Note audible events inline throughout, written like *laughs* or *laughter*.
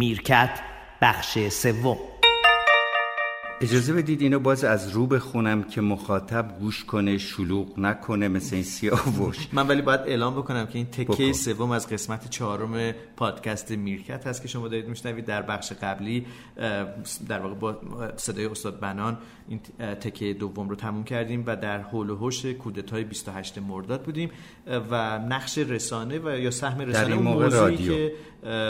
میرکت بخش سوم. اجازه بدید اینو باز از رو بخونم که مخاطب گوش کنه شلوغ نکنه مثل این سیاوش. من ولی باید اعلام بکنم که این تکه سوم از قسمت چهارم پادکست میرکت هست که شما دارید میشنوید در بخش قبلی در واقع با صدای استاد بنان این تکه دوم رو تموم کردیم و در حول و حوش کودتای 28 مرداد بودیم و نقش رسانه و یا سهم رسانه در این موقع رادیو. که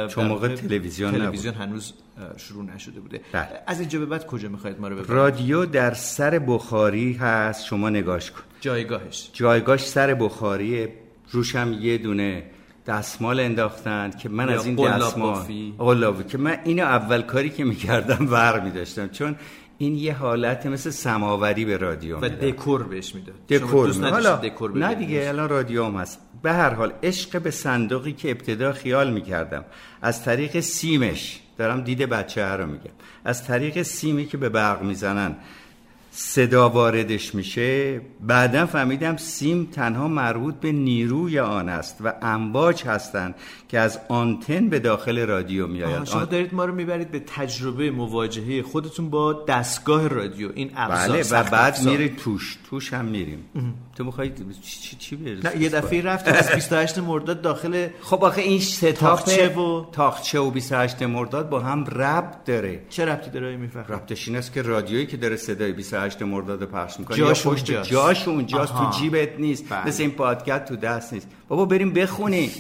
چون موقع تلویزیون تلویزیون هنوز شروع نشده بوده. بله. از اینجا به بعد کجا می‌خواید ما رو ببرید؟ رادیو در سر بخاری هست. شما نگاش کن. جایگاهش. جایگاهش سر بخاری. روشم یه دونه دستمال انداختند که من از این دستمال قلابی که من اینو اول کاری که می‌کردم ور میداشتم. چون این یه حالت مثل سماوری به رادیو و دکور بهش می‌داد دکور حالا دکور نه دیگه الان رادیو هم هست. به هر حال عشق به صندوقی که ابتدا خیال می‌کردم. از طریق سیمش. دارم دید بچه ها رو میگم. از طریق سیمی که به برق می‌زنن صدا واردش میشه. بعدا فهمیدم سیم تنها مربوط به نیروی آن است و امواج هستند که از آنتن به داخل رادیو میآید شما دارید ما رو می‌برید به تجربه مواجهه خودتون با دستگاه رادیو. این ابزار بله و بعد میرید توش. توش هم میریم. تو می‌خوای چی چی نه یه دفعه رفت از 28 مرداد داخل خب آخه این ستاخچه و تاخچه و 28 مرداد با هم ربط داره. چه ربطی داره می‌فهمم؟ ربطش این است که رادیویی که داره صدای 28 مرداد پخش می‌کنه جاش یا پشت جاش اونجاست تو جیبت نیست. بله. مثل این پادکست تو دست نیست. بابا بریم بخونی.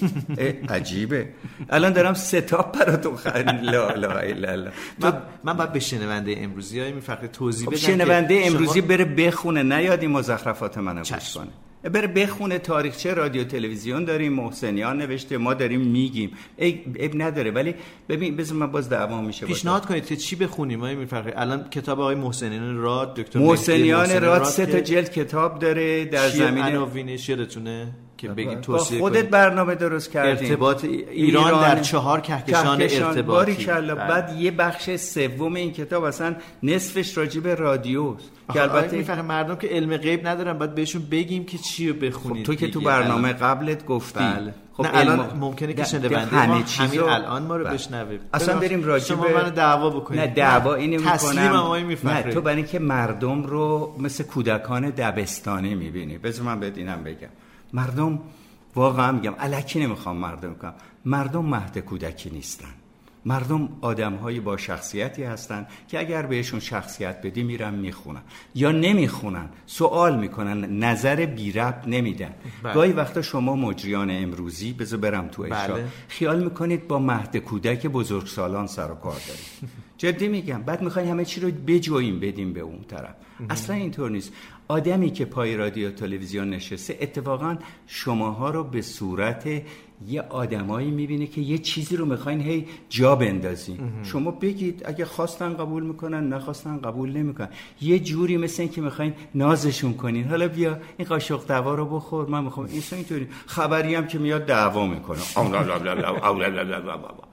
عجیبه. الان دارم ستاپ براتون خرید. لا لا الا من من بعد به شنونده امروزی های می توضیح خب بدم شنونده امروزی بره بخونه. نیاد این مزخرفات منو گوش کنه. بره بخونه تاریخچه رادیو تلویزیون داریم محسنیان نوشته ما داریم میگیم. اب نداره ولی ببین بذار من باز دعوا میشه پیشنهاد کنید که چی بخونیم ما میفرقه الان کتاب آقای محسنیان راد دکتر محسنیان راد سه تا جلد کتاب داره در زمینه عناوینش یادتونه که بگی توصیه خودت برنامه درست کردیم. ارتباط ایران, ایران در چهار کهکشان, کهکشان ارتباطی. بله. بعد یه بخش سوم این کتاب اصلا نصفش راجع به رادیو که البته می‌فهمه مردم که علم غیب ندارن بعد بهشون بگیم که چی رو بخونید خب تو که تو برنامه قبلت گفتی. بله. خب نه الان ممکنه که شنونده همه همین الان ما رو بله. بشنوه. اصلا بریم راجع شما منو دعوا بکنید. نه دعوا اینو می‌کنم. تسلیم نه تو برای اینکه مردم رو مثل کودکان دبستانی می‌بینی. بذار من بهت اینم بگم. مردم واقعا میگم الکی نمی‌خوام مردم کنم. مردم مهد کودکی نیستن. مردم آدم های با شخصیتی هستند که اگر بهشون شخصیت بدی میرن می‌خونن. یا نمی‌خونن سوال می‌کنن نظر بی رب نمیدن. بله. گاهی وقتا شما مجریان امروزی بذار برم تو اشا بله. خیال می‌کنید با مهد کودک بزرگسالان سر و کار دارید *laughs* جدی میگم بعد می‌خواین همه چی رو بجوییم بدیم به اون طرف. اصلا اینطور نیست. آدمی که پای رادیو تلویزیون نشسته اتفاقا شماها رو به صورت یه آدمایی می‌بینه که یه چیزی رو می‌خواین هی جا بندازین. شما بگید اگه خواستن قبول می‌کنن نخواستن قبول نمی‌کنن. یه جوری مثل این که می‌خواین نازشون کنین. حالا بیا این قاشق دعوا رو بخور من می‌خوام. این اینطوری. خبری هم که میاد دعوا می‌کنه. *laughs*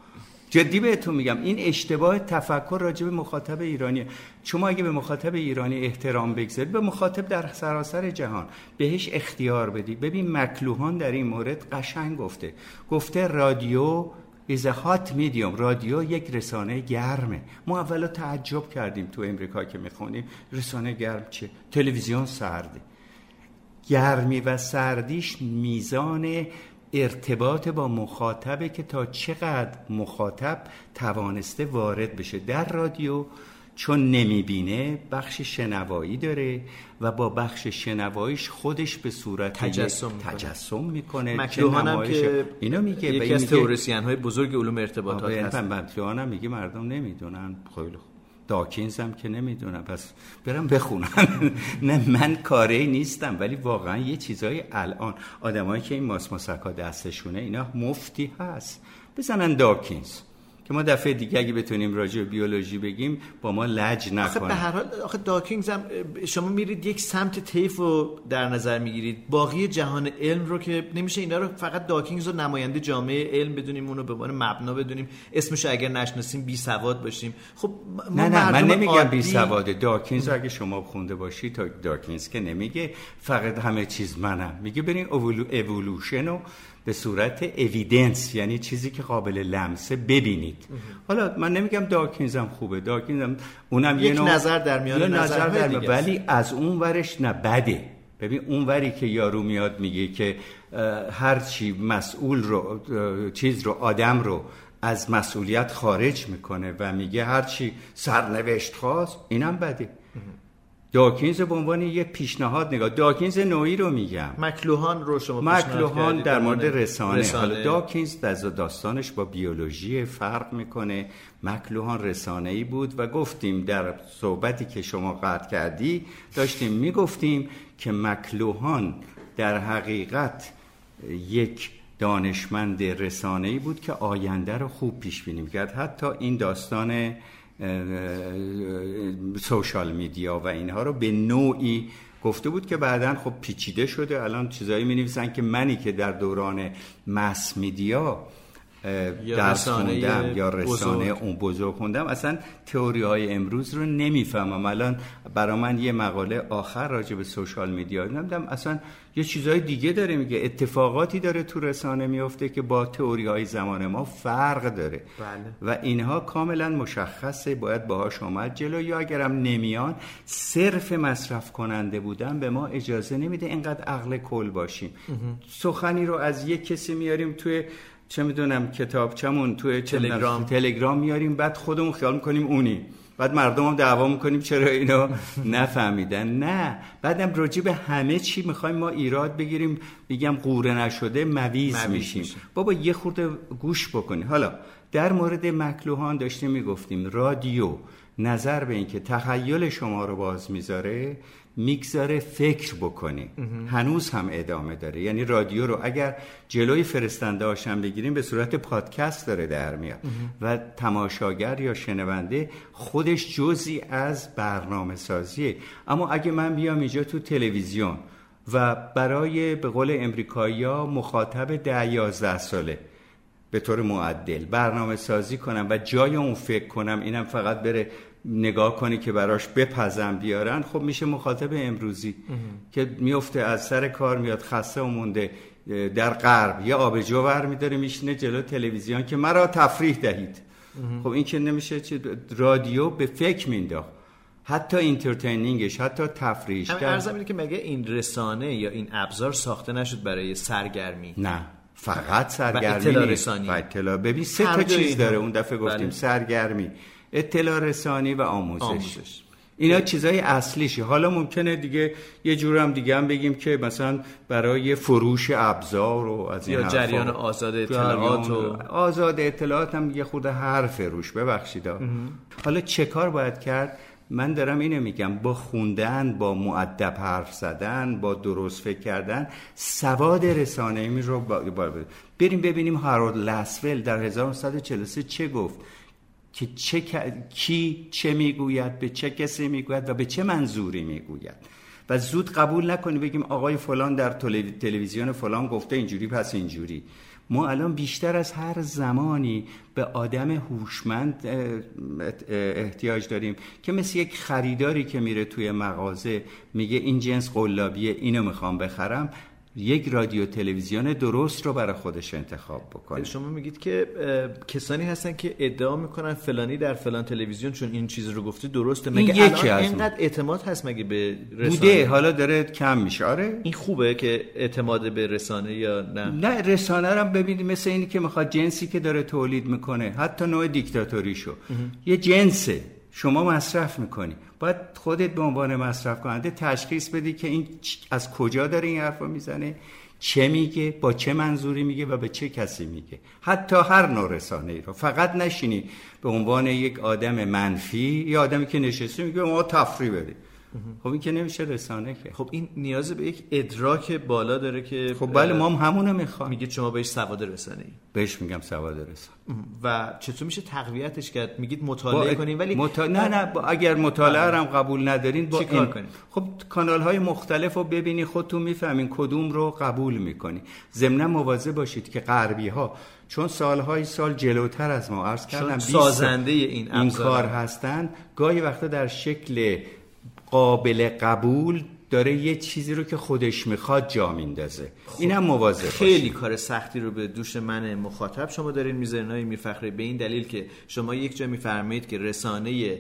جدی بهتون میگم این اشتباه تفکر راجع به مخاطب ایرانیه. شما اگه به مخاطب ایرانی احترام بگذارید به مخاطب در سراسر جهان بهش اختیار بدی ببین مکلوهان در این مورد قشنگ گفته. گفته رادیو a hot medium. رادیو یک رسانه گرمه. ما اولا تعجب کردیم تو امریکا که می‌خونیم. رسانه گرم چه؟ تلویزیون سرده گرمی و سردیش میزان ارتباط با مخاطبه که تا چقدر مخاطب توانسته وارد بشه در رادیو چون نمی‌بینه بخش شنوایی داره و با بخش شنواییش خودش به صورت تجسم, تجسم می‌کنه مکلوهان که اینو میگه یکی از تئوریسین های بزرگ علوم ارتباطات هست مکلوهان هم میگه مردم نمی‌دونن خیلی داکینز هم که نمی‌دونم. پس برم بخونم. *laughs* نه من کاری نیستم ولی واقعا یه چیزای الان آدمایی که این ماس ماسکا دستشونه اینا مفتی هست. بزنن داکینز. که ما دفعه دیگه اگه بتونیم راجع به بیولوژی بگیم با ما لج نکنه آخه به هر حال آخه داکینز هم شما میرید یک سمت طیف رو در نظر می‌گیرید. باقی جهان علم رو که نمیشه اینا رو فقط داکینز رو نماینده جامعه علم بدونیم اونو به عنوان مبنا بدونیم. اسمش اگر نشناسیم بی سواد باشیم. خب ما نه نه من نمیگم عادی... بی سواده داکینز اگه شما خونده باشی تا داکینز که نمیگه فقط همه چیز منم. میگه برین اولو... اولوشن به صورت evidence یعنی چیزی که قابل لمسه ببینید. حالا من نمیگم داکینز هم خوبه داکینز هم اونم یک نظر در میان نظر, نظر در ولی از اون ورش نه بده. ببین اون وری که یارو میاد میگه که هر چی مسئول رو چیز رو آدم رو از مسئولیت خارج می‌کنه و میگه هرچی سرنوشت خواست اینم بده. داکینز به عنوان یه پیشنهاد نگاه داکینز نوعی رو میگم. مکلوهان رو شما مکلوهان در مورد رسانه, رسانه. حالا داکینز در داستانش با بیولوژی فرق می‌کنه. مکلوهان رسانه ای بود و گفتیم در صحبتی که شما قطع کردی داشتیم می‌گفتیم که مکلوهان در حقیقت یک دانشمند رسانه ای بود که آینده رو خوب پیش بینی کرد حتی این داستان سوشال میدیا و اینها رو به نوعی گفته بود که بعدا خب پیچیده شده. الان چیزایی می نویسن که منی که در دوران مس میدیا درس خوندم یا رسانه اون بزرگ خوندم. اصلا تئوری های امروز رو نمی‌فهمم. الان برا من یه مقاله آخر راجع به سوشال میدیا دیدم اصلا یه چیزهای دیگه داره میگه. اتفاقاتی داره تو رسانه میفته که با تئوری های زمان ما فرق داره. بله. و اینها کاملا مشخصه. باید باهاش آمد جلو. یا اگرم نمیان صرف مصرف کننده بودن به ما اجازه نمیده. اینقدر عقل کل باشیم. سخنی رو از یک کسی میاریم توی چه می‌دونم کتابچمون توی تلگرام. تلگرام میاریم بعد خودمون خیال می‌کنیم اونی. بعد مردم هم دعوا می‌کنیم چرا اینو *laughs* نفهمیدن. نه بعدم راجع به همه چی می‌خوایم ما ایراد بگیریم. بگم قوره نشده مویز, میشیم. بابا یه خورده گوش بکنی. حالا در مورد مکلوهان داشتیم می‌گفتیم رادیو نظر به اینکه تخیل شما رو باز می‌ذاره می‌گذاره فکر بکنی هنوز هم ادامه داره. یعنی رادیو رو اگر جلوی فرستنده هاشم بگیریم به صورت پادکست داره در میاد. و تماشاگر یا شنونده خودش جزی از برنامه سازیه اما اگه من بیام اینجا تو تلویزیون و برای به قول امریکایی مخاطب ده یازده ساله به طور معدل برنامه سازی کنم و جای اون فکر کنم اینم فقط بره نگاه کنی که براش بپزن بیارن خب میشه مخاطب امروزی که میفته از سر کار میاد خسته و مونده در غرب یه آبجو ور میداره میشینه جلو تلویزیون که مرا تفریح دهید. خب این که نمیشه چه رادیو به فکر مینداخت حتی اینترتینینگش حتی تفریحش. ارزم که مگه این رسانه یا این ابزار ساخته نشد برای سرگرمی؟ نه. فقط سرگرمی و رسانی. اطلاع ببین سه تا چیز داره. اون دفعه گفتیم بله. سرگرمی. اطلاع رسانی و آموزش, آموزش. اینا چیزای اصلیشه. حالا ممکنه دیگه یه جور هم دیگه هم بگیم که مثلا برای فروش ابزار و از این یا جریان آزاد اطلاعات و آزاد اطلاعات هم یه خود حرف روش. ببخشید حالا چه کار باید کرد؟ من دارم اینو میگم با خوندن با معدب حرف زدن با درست فکر کردن سواد رسانه می رو با... بریم ببینیم هارولد لسول در 1943 چه گفت؟ که چه کی چه می‌گوید به چه کسی می‌گوید و به چه منظوری می‌گوید. و زود قبول نکنی بگیم آقای فلان در تلویزیون فلان گفته اینجوری پس اینجوری. ما الان بیشتر از هر زمانی به آدم هوشمند احتیاج داریم که مثل یک خریداری که میره توی مغازه میگه این جنس قلابیه اینو می‌خوام بخرم. یک رادیو تلویزیون درست رو برای خودش انتخاب بکنه. شما میگید که کسانی هستن که ادعا می‌کنن فلانی در فلان تلویزیون چون این چیز رو گفته درسته. مگه این یکی الان اینقدر اعتماد هست مگه به رسانه؟ بوده حالا داره کم میشه. آره. این خوبه که اعتماد به رسانه یا نه؟ نه رسانه رو ببینید مثل اینی که می‌خواد جنسی که داره تولید می‌کنه. حتی نوع دیکتاتوریشو. یه جنسه. شما مصرف می‌کنی. باید خودت به عنوان مصرف کننده تشخیص بدی که این از کجا داره این حرفا می‌زنه چه میگه با چه منظوری میگه و به چه کسی میگه. حتی هر نوع رسانه ای رو. فقط نشینی به عنوان یک آدم منفی یا آدمی که نشسته میگه ما تفریح بده خب این که نمیشه رسانه که خب این نیاز به یک ادراک بالا داره که خب بله ما هم همونو می‌خوام میگه شما بهش سواد رسانه ای بهش میگم سواد رسانه. و چطور میشه تقویتش کرد؟ میگید مطالعه کنیم ولی مطا... نه نه با... اگر مطالعه هم قبول ندارین با کار کنیم؟ خب کانال های مختلف رو ببینی خودتون می‌فهمین کدوم رو قبول می‌کنی. ضمن مواظب باشید که غربی ها چون سالهای سال جلوتر از ما عرض کردم سازنده این, این کار هستند گاهی وقتا در شکل قابل قبول داره یه چیزی رو که خودش می‌خواد جا میندازه. خب اینم مواظب خیلی کار سختی رو به دوش من مخاطب شما دارین می‌ذارین. های میرفخری به این دلیل که شما یک جا میفرمایید که رسانه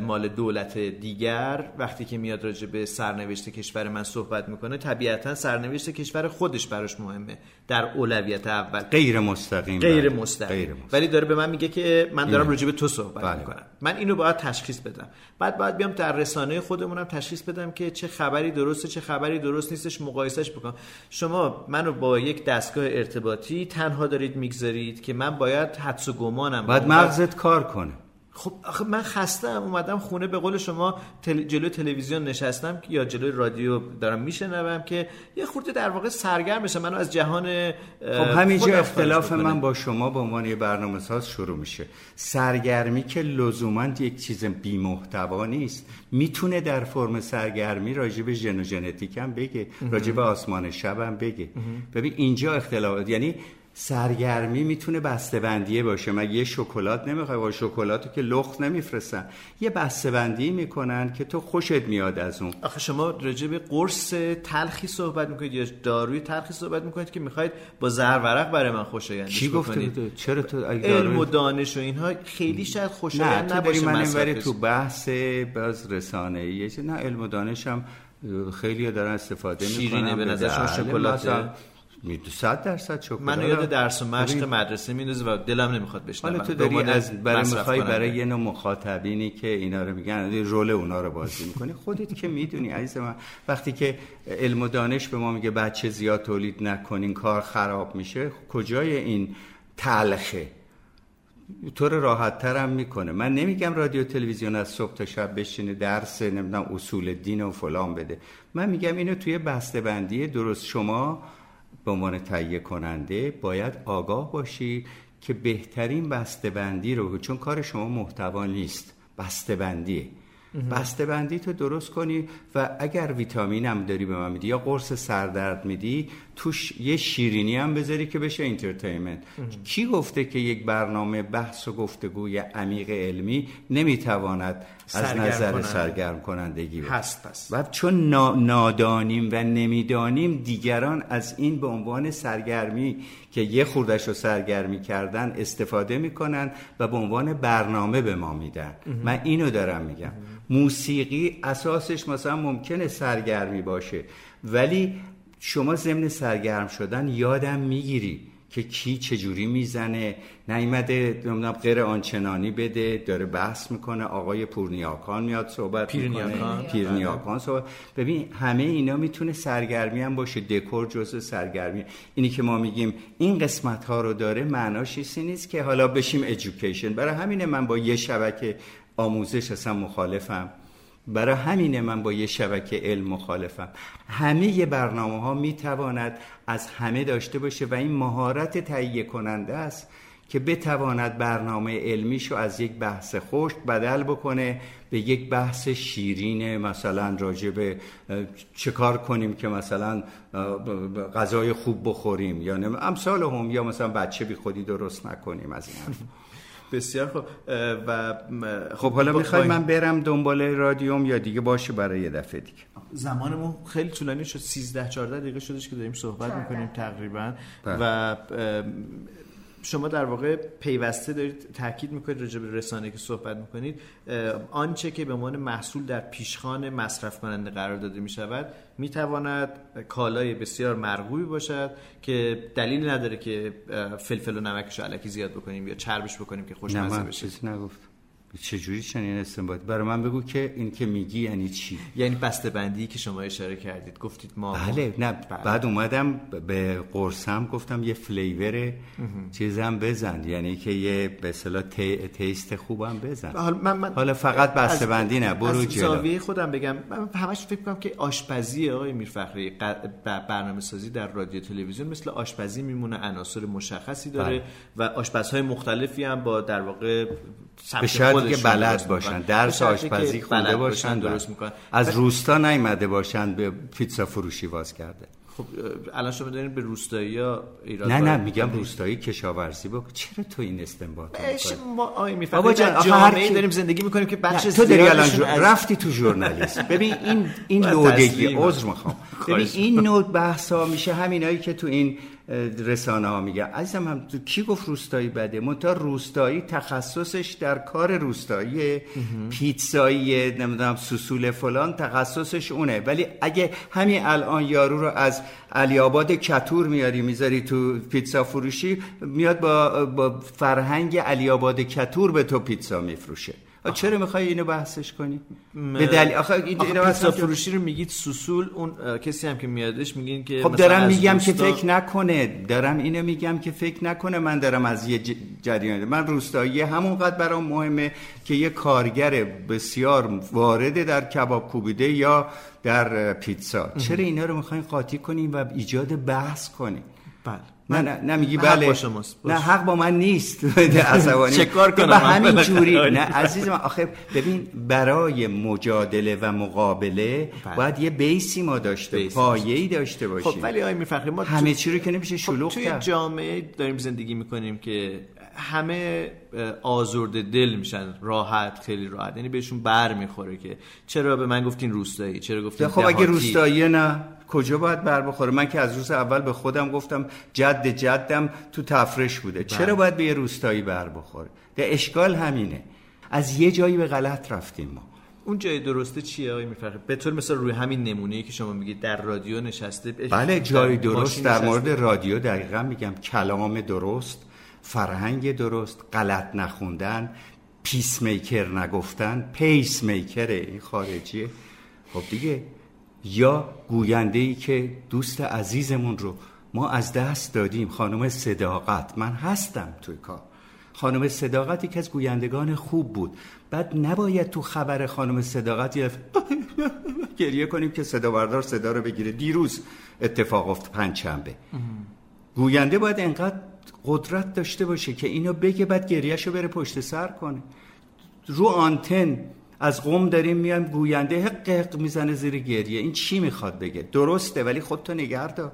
مال دولت دیگر وقتی که میاد راجع به سرنوشت کشور من صحبت می‌کنه طبیعتا سرنوشت کشور خودش براش مهمه. در اولویت اول. غیر مستقیم. غیر بله. مستقیم, ولی داره به من میگه که من دارم راجع به تو صحبت بله. می‌کنم. من اینو باید تشخیص بدم. بعد باید بیام در رسانه خودمونم تشخیص بدم که چه خبری درسته چه خبری درست نیستش مقایسش بکنم. شما منو با یک دستگاه ارتباطی تنها دارید می‌گذارید که من باید حدس و گمانم باید مغزت کار کنه. خب آخه من خستم اومدم خونه به قول شما تل... جلو تلویزیون نشستم یا جلوی رادیو دارم میشنوم که یه خورده در واقع سرگرم بشم منو از جهان خب همینجا اختلاف من با شما به عنوان یه برنامه ساز شروع میشه. سرگرمی که لزوما یک چیز بی محتوا نیست. می‌تونه در فرم سرگرمی راجع به ژن و ژنتیک هم بگه راجع به آسمان شب هم بگه ببین اینجا اختلاف یعنی سرگرمی می‌تونه بسته‌بندیه باشه. مگه یه شکلات نمی‌خوای؟ با شکلاتو که لخت نمیفرستن. یه بسته‌بندی می‌کنن که تو خوشت میاد از اون. آخه شما راجع به قرص تلخی صحبت می‌کنید یا داروی تلخی صحبت می‌کنید که می‌خواید با زهرورق برای من خوشایندش کی گفته چرا تو علم و دانش و اینها خیلی شاید خوشایند نباشه من این تو بحث باز رسانه ای نه علم و دانش هم خیلی دارن استفاده می‌کنن شیرینه به نظر شما شکلات صد درصد شکر. منو یاد درس و مشق مدرسه میندازه و دلم نمی‌خواد بشنوم. حالا تو داری از برای می‌خوای برای یه نوع مخاطبینی که اینا رو میگن رول اونا رو بازی می‌کنی. خودت که می‌دونی عزیز من. وقتی که علم و دانش به ما میگه بچه زیاد تولید نکنین کار خراب میشه کجای این تلخه؟ تو رو راحت ترم می‌کنه. من نمیگم رادیو تلویزیون از صبح تا شب بشینه درس نمی‌دونم اصول دین و فلان بده. من میگم اینو توی بندی درست شما به عنوان تهیه کننده باید آگاه باشی که بهترین بسته‌بندی رو چون کار شما محتوا نیست بسته‌بندیه. بسته بندی تو درست کنی و اگر ویتامین هم داری به من میدی یا قرص سردرد میدی توش یه شیرینی هم بذاری که بشه انترتینمنت کی گفته که یک برنامه بحث و گفتگوی عمیق علمی نمی‌تواند از نظر سرگرم کنندگی هست پس و چون نادانیم و نمی‌دانیم دیگران از این به عنوان سرگرمی که یه خوردش رو سرگرمی کردن استفاده می‌کنن و به عنوان برنامه به ما میدن. من اینو دارم میگم. موسیقی اساسش مثلا ممکنه سرگرمی باشه ولی شما ضمن سرگرم شدن یادم می‌گیری که کی چجوری می‌زنه. نیمده نمی‌دونم غیر آنچنانی بده داره بحث می‌کنه. آقای پورنیاکان میاد صحبت پیرنیاکان می‌کنه پیرنیاکان صحبت. ببین همه اینا می‌تونه سرگرمی هم باشه. دکور جزء سرگرمی. اینی که ما میگیم این قسمت ها رو داره معناش چیزی نیست که حالا بشیم ادویکیشن برای همینه من با یه شبکه آموزش اصلا مخالفم. برای همینه من با یه شبکه علم مخالفم. همه برنامه ها می‌تواند از همه داشته باشه و این مهارت تهیه کننده است که بتواند برنامه علمیشو از یک بحث خشک بدل بکنه به یک بحث شیرین مثلا راجع به چه کار کنیم که مثلا غذای خوب بخوریم یا امثال هم یا مثلا بچه بی خودی درست نکنیم از این بسیار خوب و خب حالا می‌خوای من برم دنبال رادیوم یا دیگه باشه برای یه دفعه دیگه؟ زمانمون خیلی طولانی شد. 13 14 دقیقه شدش که داریم صحبت می‌کنیم تقریبا. بله. و شما در واقع پیوسته دارید تاکید می‌کنید راجع به رسانه که صحبت می‌کنید آنچه که به عنوان محصول در پیشخان مصرف کننده قرار داده می شود می تواند کالای بسیار مرغوبی باشد که دلیل نداره که فلفل و نمکش علکی زیاد بکنیم یا چربش بکنیم که خوشمزه بشه. چیزی نگفت چجوری چنین استنباط برای من بگو که این که میگی یعنی چی؟ یعنی بسته بندی که شما اشاره کردید گفتید ما بله نه بله. بعد اومدم به قرصم گفتم یه فلیور چیزم بزن یعنی که یه به اصطلاح تیست خوبم بزن. حالا, من, من حالا فقط بسته بندی نه برو جلو. زاویه خودم بگم من همش فکر کنم که آشپزی آقای میرفخری برنامه سازی در رادیو تلویزیون مثل آشپزی میمونه عناصر مشخصی داره بله. و آشپزهای مختلفی هم با در واقع به شرطی که بلد باشن درس آشپزی خونده باشن درست می‌کنن. از روستا نیامده باشن به پیتزا فروشی واز کرده خب الان شما دارین به روستایی یا ایران نه نه میگم روستایی کشاورزی بکن چرا تو این استنباط ما آی می‌فهمید جامعه داریم زندگی می‌کنیم که بخش تو داری الان رفتی تو ژورنالیسم. *laughs* ببین این این لودگی عذر می‌خوام. ببین این نوع بحثا میشه همینایی که تو این رسانه ها میگن عزیزم هم تو کی گفت روستایی بده؟ منتها روستایی تخصصش در کار روستایی پیتزایی نمی‌دونم سوسول فلان تخصصش اونه. ولی اگه همین الان یارو رو از علی آباد کتور میاری می‌ذاری تو پیتزا فروشی میاد با, با فرهنگ علی آباد کتور به تو پیتزا میفروشه. چرا می‌خوای اینو بحثش کنی؟ به دلیل آخه این پیتزا فروشی رو میگید سوسول اون کسی هم که میادش میگین که خب دارم میگم که فکر نکنه. دارم اینو میگم که فکر نکنه. من دارم از یه جریان من روستایی همونقدر برام مهمه که یه کارگر بسیار وارده در کباب کوبیده یا در پیتزا. چرا اینا رو می‌خواین قاطی کنیم و ایجاد بحث کنیم بله. نه نه نمیگی بله حق با نه حق با من نیست. *laughs* *laughs* عصبانی. چه کار کنم؟ به همین جوری. نه عزیز من آخه ببین برای مجادله و مقابله بله. باید یه بیسی ما داشته پایه‌ای داشته باشیم. خب ولی آقای میفخری ما همه چی رو که نمیشه شلوغ خب توی جامعه داریم زندگی می‌کنیم که همه آزرده دل میشن راحت خیلی راحت. یعنی بهشون بر می‌خوره که چرا به من گفتین روستایی چرا گفتین خب اگه روستایی نه. کجا باید بر بخوره؟ من که از روز اول به خودم گفتم جد جدم تو تفرش بوده. بله. چرا باید به یه روستایی بر بخوره؟ ده اشکال همینه. از یه جایی به غلط رفتیم ما. اون جای درسته چیه آقای میفرقه به طور مثلا روی همین نمونه که شما میگید در رادیو نشسته بله جای درست در مورد رادیو دقیقا میگم. کلام درست فرهنگ درست غلط نخوندن پیس میکر نگفتن پیس میکره. این خارجیه. خب دیگه. یا گوینده ای که دوست عزیزمون رو ما از دست دادیم خانم صداقت. من هستم توی کار. خانم صداقتی که از گویندگان خوب بود. بعد نباید تو خبر خانم صداقت *laughs* گریه کنیم که صدا بردار صدا رو بگیره. دیروز اتفاق افت پنجشنبه. گوینده باید انقدر قدرت داشته باشه که اینو بگه بعد گریهشو بره پشت سر کنه. رو آنتن از قوم داریم میایم گوینده حق حق می‌زنه زیر گریه. این چی می‌خواد بگه؟ درسته ولی خودتو نگه دار.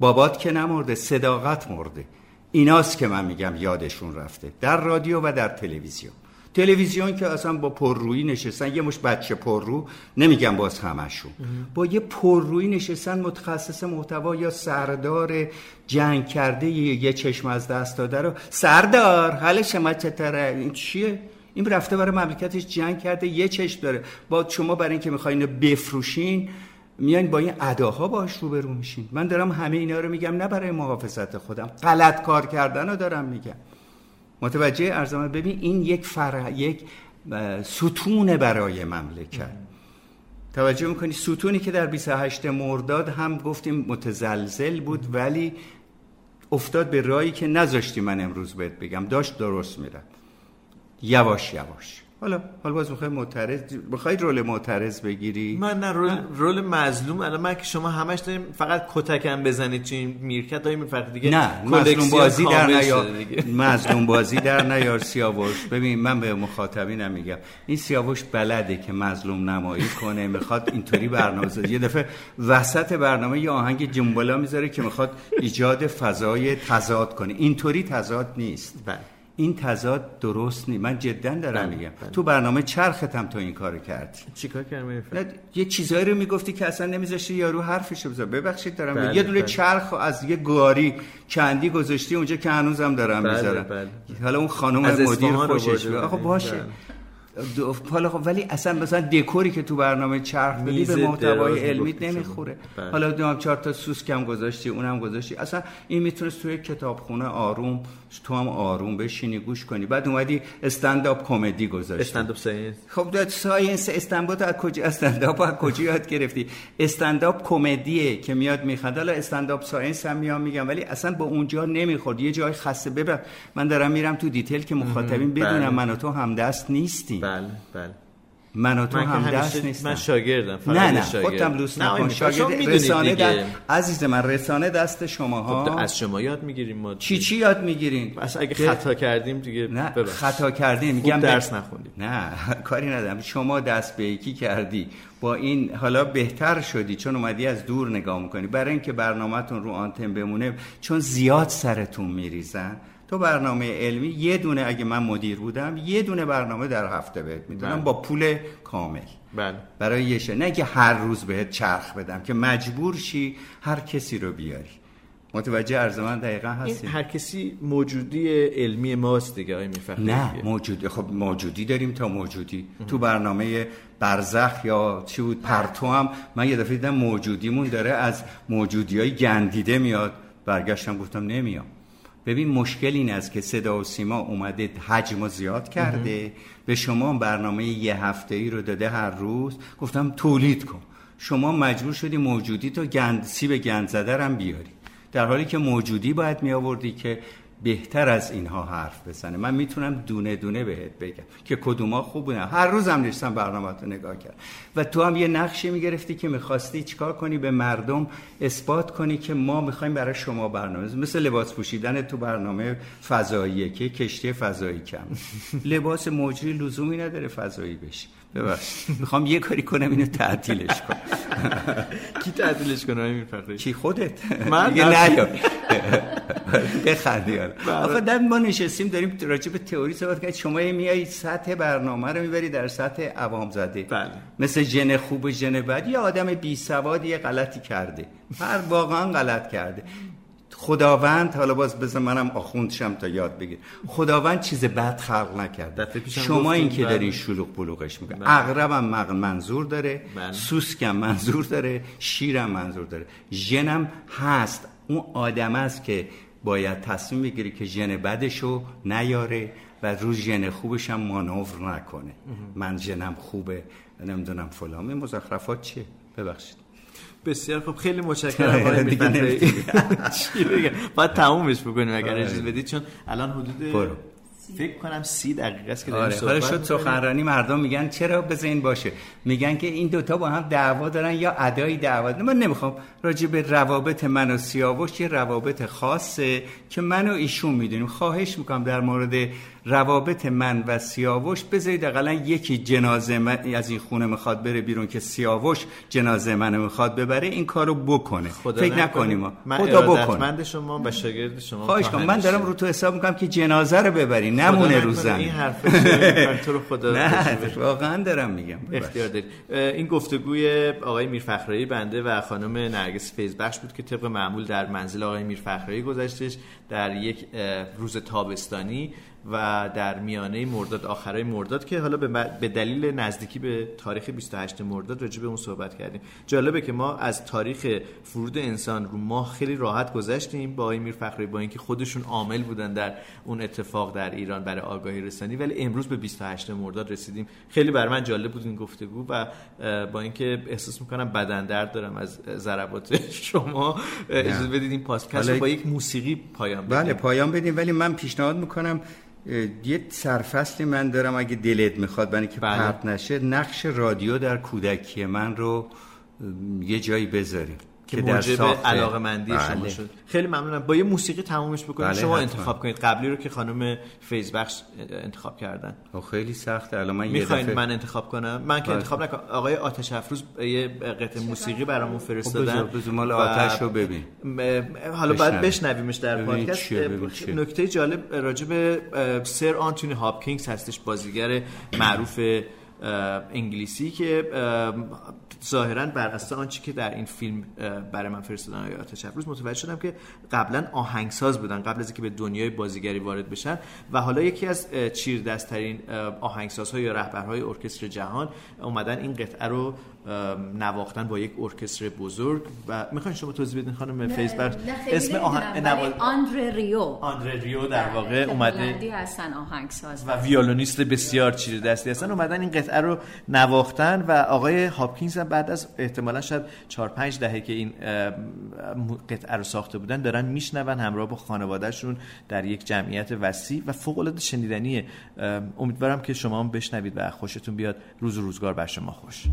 بابات که نمرده صداقت مرده. ایناست که من میگم یادشون رفته. در رادیو و در تلویزیون. تلویزیون که اصلا با پررویی نشستن یه مش بچه پررو نمیگم باز همشون. با یه پررویی نشستن متخصص محتوا یا سردار جنگ کرده یه چشم از دست داده رو. سردار حال شما چطوره این چیه؟ این رفته برای مملکتش جنگ کرده یه چشم داره. با شما برای اینکه می‌خواین بفروشین میان با این اداها باش روبرو میشین. من دارم همه اینا رو میگم نه برای محافظت خودم. غلط کار کردن رو دارم میگم. متوجه ارزمان ببین این یک فر... یک ستون برای مملکت. توجه می‌کنی؟ ستونی که در 28 مرداد هم گفتیم متزلزل بود ولی افتاد به رایی که نذاشتی من امروز بهت بگم. داشت درست میره یواش یواش. حالا حالا باز می‌خوای معترض بخوای رول معترض بگیری؟ من نه رول رول مظلوم الان. من که شما همش داریم فقط کتکم بزنید چی میرکت داریم فرق دیگه نه مظلوم بازی در نیار *laughs* مظلوم بازی در *laughs* نیار سیاوش. ببین من به مخاطبینم میگم. این سیاوش بلده که مظلوم نمایی کنه می‌خواد اینطوری برنامه یه دفعه وسط برنامه یه آهنگ جنبالا می‌ذاره که می‌خواد ایجاد فضای تضاد کنه. اینطوری تضاد نیست. بله. این تضاد درست نیست. من جدا دارم بله، میگم. بله. تو برنامه چرختم تو این کارو کردی. چیکار کردم یه چیزایی رو می‌گفتی که اصلا نمیذاشتی یارو حرفشو بزنه ببخشید دارم بله، یه دونه چرخ از یه گاری چندی گذاشتی اونجا که هنوزم دارم بله، می‌ذارم. بله. حالا اون خانم مدیر خوشش آقا باشه. حالا خب ولی اصلا مثلا دکوری که تو برنامه چرخ بدی به محتوای علمی نمی‌خوره. بله. حالا دو چهار تا سوسکم گذاشتی اونم گذاشتی. اصلا این می‌تونست توی کتابخونه آروم تو هم آروم بشینی گوش کنی. بعد اومدی استنداپ کمدی گذاشتی. استنداپ ساینس. خب داد ساینس استنداپ از کجا استنداپ از کجا یاد گرفتی؟ استنداپ کمدیه که میاد میخنده حالا استنداپ ساینس هم میام میگم ولی اصلا با اونجا نمی‌خورد. یه جای خاصه ببر. من دارم میرم تو دیتیل که مخاطبین بدونم بله. من و تو هم دست نیستیم. بله بله. من و تو من هم دست نیستم. من شاگردم فقط نه نه شاگرد. خودم لوس نکن. شاگرد رسانه. در عزیز من رسانه دست شما خب ها از شما یاد می‌گیریم ما چی چی یاد می‌گیرین؟ اصلا اگه خطا کردیم دیگه نه ببخشید. خطا کردین خوب میگم درس نخوندیم. نه *laughs* کاری ندارم. شما دست به یکی کردی. با این حالا بهتر شدی چون اومدی از دور نگاه می‌کنی. برای اینکه برنامهتون رو آنتن بمونه چون زیاد سرتون میریزن. تو برنامه علمی یه دونه اگه من مدیر بودم یه دونه برنامه در هفته بهت می‌دونم بله. با پول کامل. بله. برای یه شه. نه که هر روز بهت چرخ بدم که مجبور شی هر کسی رو بیاری. متوجه عرض من دقیقا هستی؟ هر کسی موجودی علمی ماست دیگه آقای میرفخری نه دیگه. موجودی. خب موجودی داریم تا موجودی. تو برنامه برزخ یا چی بود پرتو هم من یه دفعه دیدم موجودیمون داره از موجودی های گندیده میاد. برگشتم گفتم نمیام. ببین مشکل این است که صدا و سیما اومده حجم زیاد کرده. به شما برنامه یه هفته ای رو داده هر روز. گفتم تولید کن. شما مجبور شدی موجودی تو گند سیب گند زده هم بیاری. در حالی که موجودی باید می آوردی که بهتر از اینها حرف بزنه. من می‌تونم دونه دونه بهت بگم که کدوما خوب بودن. هر روز هم نشستم برنامه رو نگاه کرد و تو هم یه نقشی می‌گرفتی که می‌خواستی چیکار کنی؟ به مردم اثبات کنی که ما می‌خوایم برای شما برنامه مثل لباس پوشیدن تو برنامه فضاییه که کشتی فضایی کم. *laughs* لباس مجری لزومی نداره فضایی بشی ببخشید. می‌خوام یه کاری کنم اینو تعطیلش کنم. کی تعطیلش کنه آقای میرفخری چی خودت؟ من؟ دیگه نه. بخندی حالا. آخه در ما نشستیم داریم راجع به تئوری صحبت کنیم شما میای سطح برنامه رو می‌بری در سطح عوام زده. بله. مثل ژن خوب و ژن بد. یه آدم بی سواد یه غلطی کرده. هر واقعا غلط کرده. خداوند حالا باز بذار منم آخوندشم تا یاد بگیر. خداوند چیز بد خلق پیشم شما این که بله. دارین شلوغ بلوغش می‌کنه بله. مق- منظور داره بله. سوسکم منظور داره شیرم منظور داره. ژنم هست. اون آدم است که باید تصمیم بگیره که ژن بدشو نیاره و رو ژن خوبش هم مانور نکنه. من ژنم خوبه نمی‌دونم فلان. این مزخرفات چیه؟ ببخشید. بسیار خب خیلی متشکرم *laughs* آقای میرفخری *laughs* چی بگم باید تمومش بکنیم اگر. اجازه بدید چون الان حدود برو. فکر کنم سی دقیقه است که داریم آره حالا شد. سخنرانی مردم میگن چرا این باشه میگن که این دوتا با هم دعوا دارن یا ادای دعوا دارن. من نمی‌خوام راجع به روابط من و سیاوش یه روابط خاصه که من و ایشون می‌دونیم خواهش می‌کنم در مورد روابط من و سیاوش بذارید اقلا یکی جنازه من از این خونه می‌خواد بره بیرون که سیاوش جنازه منو می‌خواد ببره این کارو بکنه. خدا فکر. نکنیم ما. من خدا بکنه. شما و شاگرد شما خواهش کنم. من. دارم رو تو حساب می‌کنم که جنازه رو ببری. نمونه رو زمین این حرف تو رو *laughs* خدا نه واقعا دارم میگم. اختیار دارید. این گفتگوی آقای میرفخرایی بنده و خانم نرگس فیزبخش بود که طبق معمول در منزل آقای میرفخرایی گذشتش در یک روز تابستانی و در میانه مرداد آخرای مرداد که حالا به دلیل نزدیکی به تاریخ 28 مرداد راجع به اون صحبت کردیم. جالبه که ما از تاریخ فرود انسان رو ماه خیلی راحت گذشتیم با آقای میرفخرایی با اینکه خودشون عامل بودن در اون اتفاق در ایران برای آگاهی رسانی ولی امروز به 28 مرداد رسیدیم. خیلی بر من جالب بود این گفتگو و با اینکه احساس می‌کنم بدن درد دارم از ضربات *laughs* شما. اجازه بدید این پادکست با یک موسیقی پایان بدیم. بله پایان بدیم ولی من پیشنهاد می‌کنم یه سرفصلی من دارم اگه دلت می‌خواد برای که بله. پرت نشه نقش رادیو در کودکی من رو یه جایی بذاریم که در موجب علاقه مندی شما بله. شد. خیلی ممنونم. با یه موسیقی تمامش بکنید بله، شما حتما. انتخاب کنید. قبلی رو که خانم فیزبخش انتخاب کردن. خب خیلی سخته الان من یه می‌خواین دفعه من انتخاب کنم؟ من که بله. انتخاب نکنم. آقای آتش افروز یه قطعه موسیقی برامون خب فرستادن. بذار مال آتش رو ببین. حالا بشنویم. بشنویمش در پادکست. نکته جالب راجع به اه، سر آنتونی هاپکینگز هستش. بازیگر معروف انگلیسی که اه، ظاهرا بر اساس آنچه که در این فیلم برای من فرستادن آقای آتش افروز متوجه شدم که قبلا آهنگساز بودن قبل از اینکه به دنیای بازیگری وارد بشن و حالا یکی از چیردستترین آهنگسازها یا رهبرهای ارکستر جهان اومدن این قطعه رو نواختن با یک ارکستر بزرگ. و می‌خواین شما توضیح بدین خانم فیسبرگ اسم آهنگ نواز... آندره ریو. آندره ریو در واقع اومده. هستن آهنگساز. و ویولونیست بسیار چیره دستی هستن. اومدن این قطعه قطعه رو نواختن و آقای هاپکینز هم بعد از احتمالا شاید 4 5 دهه که این قطعه رو ساخته بودن دارن میشنون همراه با خانوادهشون در یک جمعیت وسیع و فوق العاده شنیدنیه امیدوارم که شما هم بشنوید و خوشتون بیاد. روز و روزگار بر شما خوش.